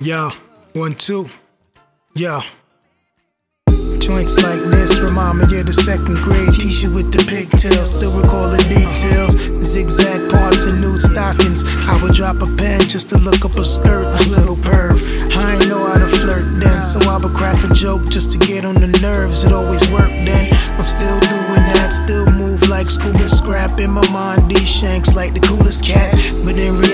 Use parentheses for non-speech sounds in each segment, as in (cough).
Yo, one, two. Yo. Joints like this remind me of the second grade T-shirt with the pigtails, still recalling details. Zigzag parts and nude stockings. I would drop a pen just to look up a skirt, a little perv. I ain't know how to flirt then, so I would crack a joke just to get on the nerves. It always worked then. I'm still doing that, still move like scuba scrap in my mind. D shanks like the coolest cat, but in reality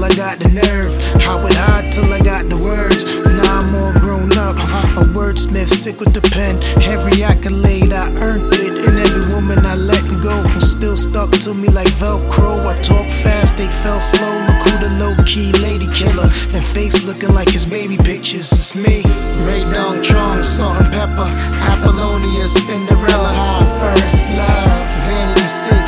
till I got the nerve. How would hide till I got the words. Now I'm all grown up, a wordsmith, sick with the pen. Every accolade I earned it, and every woman I let go who's still stuck to me like Velcro. I talk fast, they fell slow. Look who the low key lady killer, and face looking like his baby pictures. It's me. Rae Dawn Chong, salt and pepper, Apollonia, Spinderella, our first love. Vanity Six,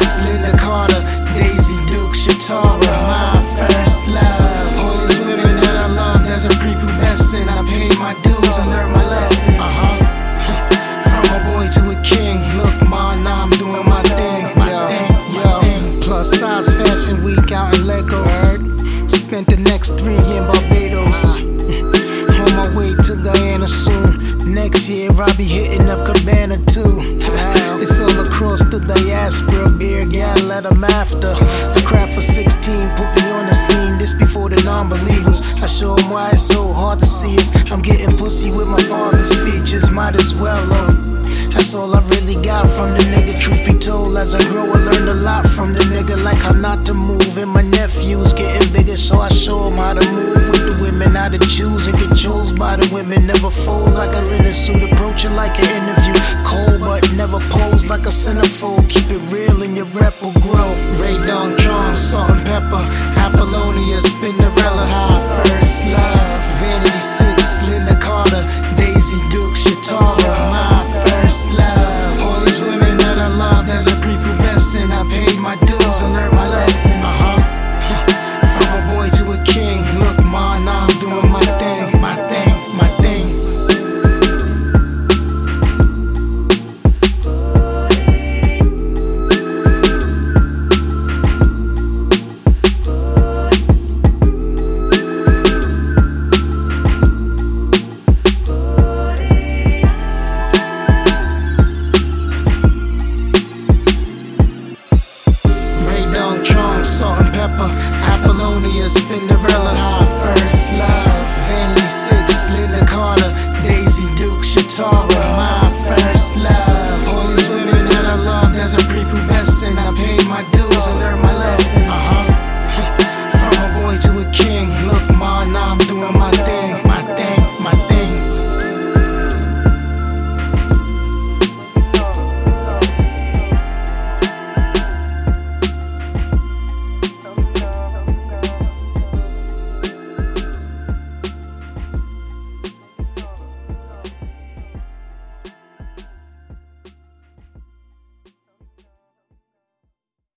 X3 in Barbados. (laughs) On my way to Guyana soon. Next year I'll be hitting up Cabana too. (laughs) It's all across the diaspora, beer gal that I'm after. The craft for 16 put me on the scene. This before the non believers. I show them why it's so hard to see us. I'm getting pussy with my father's features, might as well, oh. That's all I really got from the nigga. Truth be told, as I grow, I learned a lot from the nigga, like how not to move. And my nephews, fold like a linen suit, approaching like an interview. Cold, but never pose like a centerfold. Keep it real and your rep will grow. Rae Dawn Chong, salt and pepper, Apollonia, Spinderella, Apollonia, Spinderella,